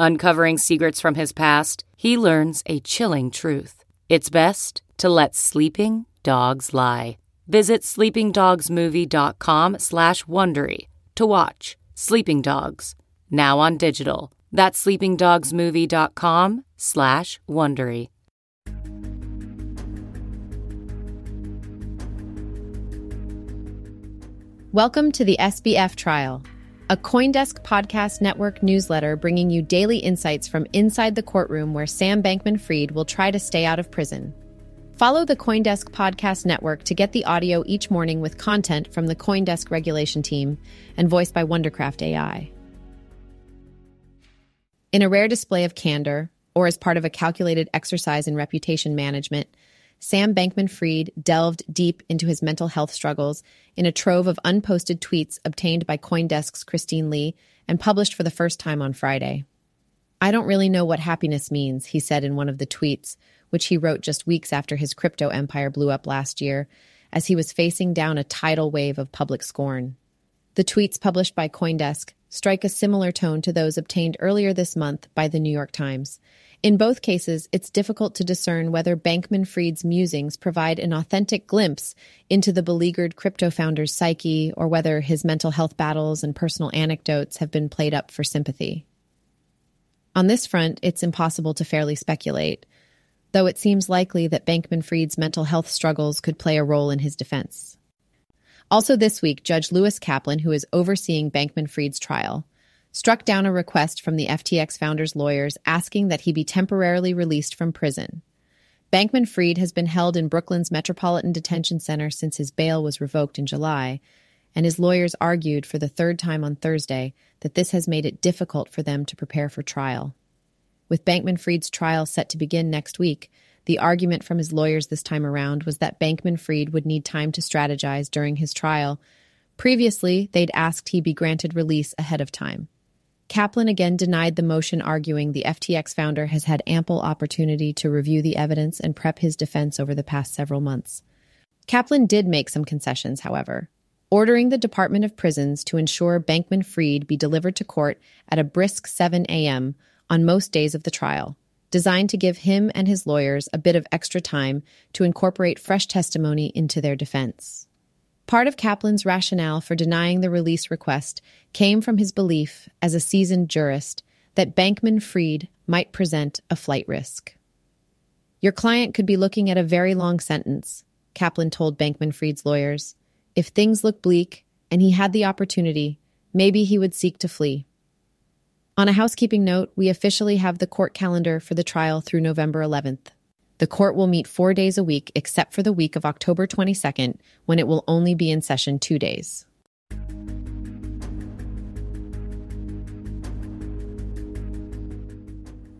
Uncovering secrets from his past, he learns a chilling truth. It's best to let sleeping dogs lie. Visit sleepingdogsmovie.com slash Wondery to watch Sleeping Dogs, now on digital. That's sleepingdogsmovie.com slash Wondery. Welcome to the SBF Trial, a Coindesk Podcast Network newsletter bringing you daily insights from inside the courtroom where Sam Bankman Fried will try to stay out of prison. Follow the Coindesk Podcast Network to get the audio each morning with content from the Coindesk regulation team and voiced by Wondercraft AI. In a rare display of candor, or as part of a calculated exercise in reputation management, Sam Bankman Fried delved deep into his mental health struggles in a trove of unposted tweets obtained by Coindesk's Christine Lee and published for the first time on Friday. I don't really know what happiness means, he said in one of the tweets, which he wrote just weeks after his crypto empire blew up last year, as he was facing down a tidal wave of public scorn. The tweets published by Coindesk strike a similar tone to those obtained earlier this month by the New York Times in both cases, it's difficult to discern whether Bankman Fried's musings provide an authentic glimpse into the beleaguered crypto founder's psyche or whether his mental health battles and personal anecdotes have been played up for sympathy. On this front, it's impossible to fairly speculate, though it seems likely that Bankman Fried's mental health struggles could play a role in his defense. Also, this week, Judge Lewis Kaplan, who is overseeing Bankman Fried's trial, struck down a request from the FTX founder's lawyers asking that he be temporarily released from prison. Bankman Fried has been held in Brooklyn's Metropolitan Detention Center since his bail was revoked in July, and his lawyers argued for the third time on Thursday that this has made it difficult for them to prepare for trial. With Bankman Fried's trial set to begin next week, the argument from his lawyers this time around was that Bankman Fried would need time to strategize during his trial. Previously, they'd asked he be granted release ahead of time. Kaplan again denied the motion, arguing the FTX founder has had ample opportunity to review the evidence and prep his defense over the past several months. Kaplan did make some concessions, however, ordering the Department of Prisons to ensure Bankman Fried be delivered to court at a brisk 7 a.m. on most days of the trial, designed to give him and his lawyers a bit of extra time to incorporate fresh testimony into their defense. Part of Kaplan's rationale for denying the release request came from his belief, as a seasoned jurist, that Bankman Fried might present a flight risk. Your client could be looking at a very long sentence, Kaplan told Bankman Fried's lawyers. If things look bleak and he had the opportunity, maybe he would seek to flee. On a housekeeping note, we officially have the court calendar for the trial through November 11th. The court will meet four days a week, except for the week of October 22nd, when it will only be in session two days.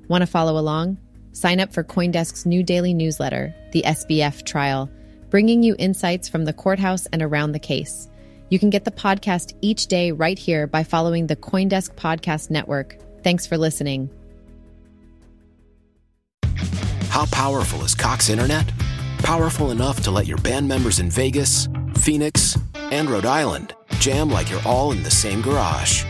Want to follow along? Sign up for Coindesk's new daily newsletter, the SBF Trial, bringing you insights from the courthouse and around the case. You can get the podcast each day right here by following the Coindesk Podcast Network. Thanks for listening. How powerful is Cox Internet? Powerful enough to let your band members in Vegas, Phoenix, and Rhode Island jam like you're all in the same garage.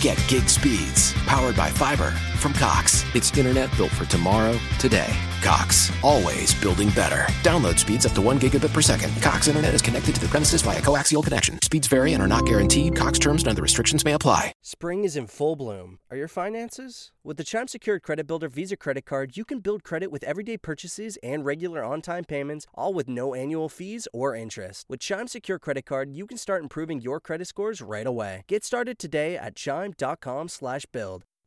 Get gig speeds powered by fiber from Cox. It's internet built for tomorrow, today. Cox, always building better. Download speeds up to 1 gigabit per second. Cox internet is connected to the premises via coaxial connection. Speeds vary and are not guaranteed. Cox terms and other restrictions may apply. Spring is in full bloom. Are your finances? With the Chime Secured Credit Builder Visa credit card, you can build credit with everyday purchases and regular on-time payments, all with no annual fees or interest. With Chime Secure Credit Card, you can start improving your credit scores right away. Get started today at chime.com/build.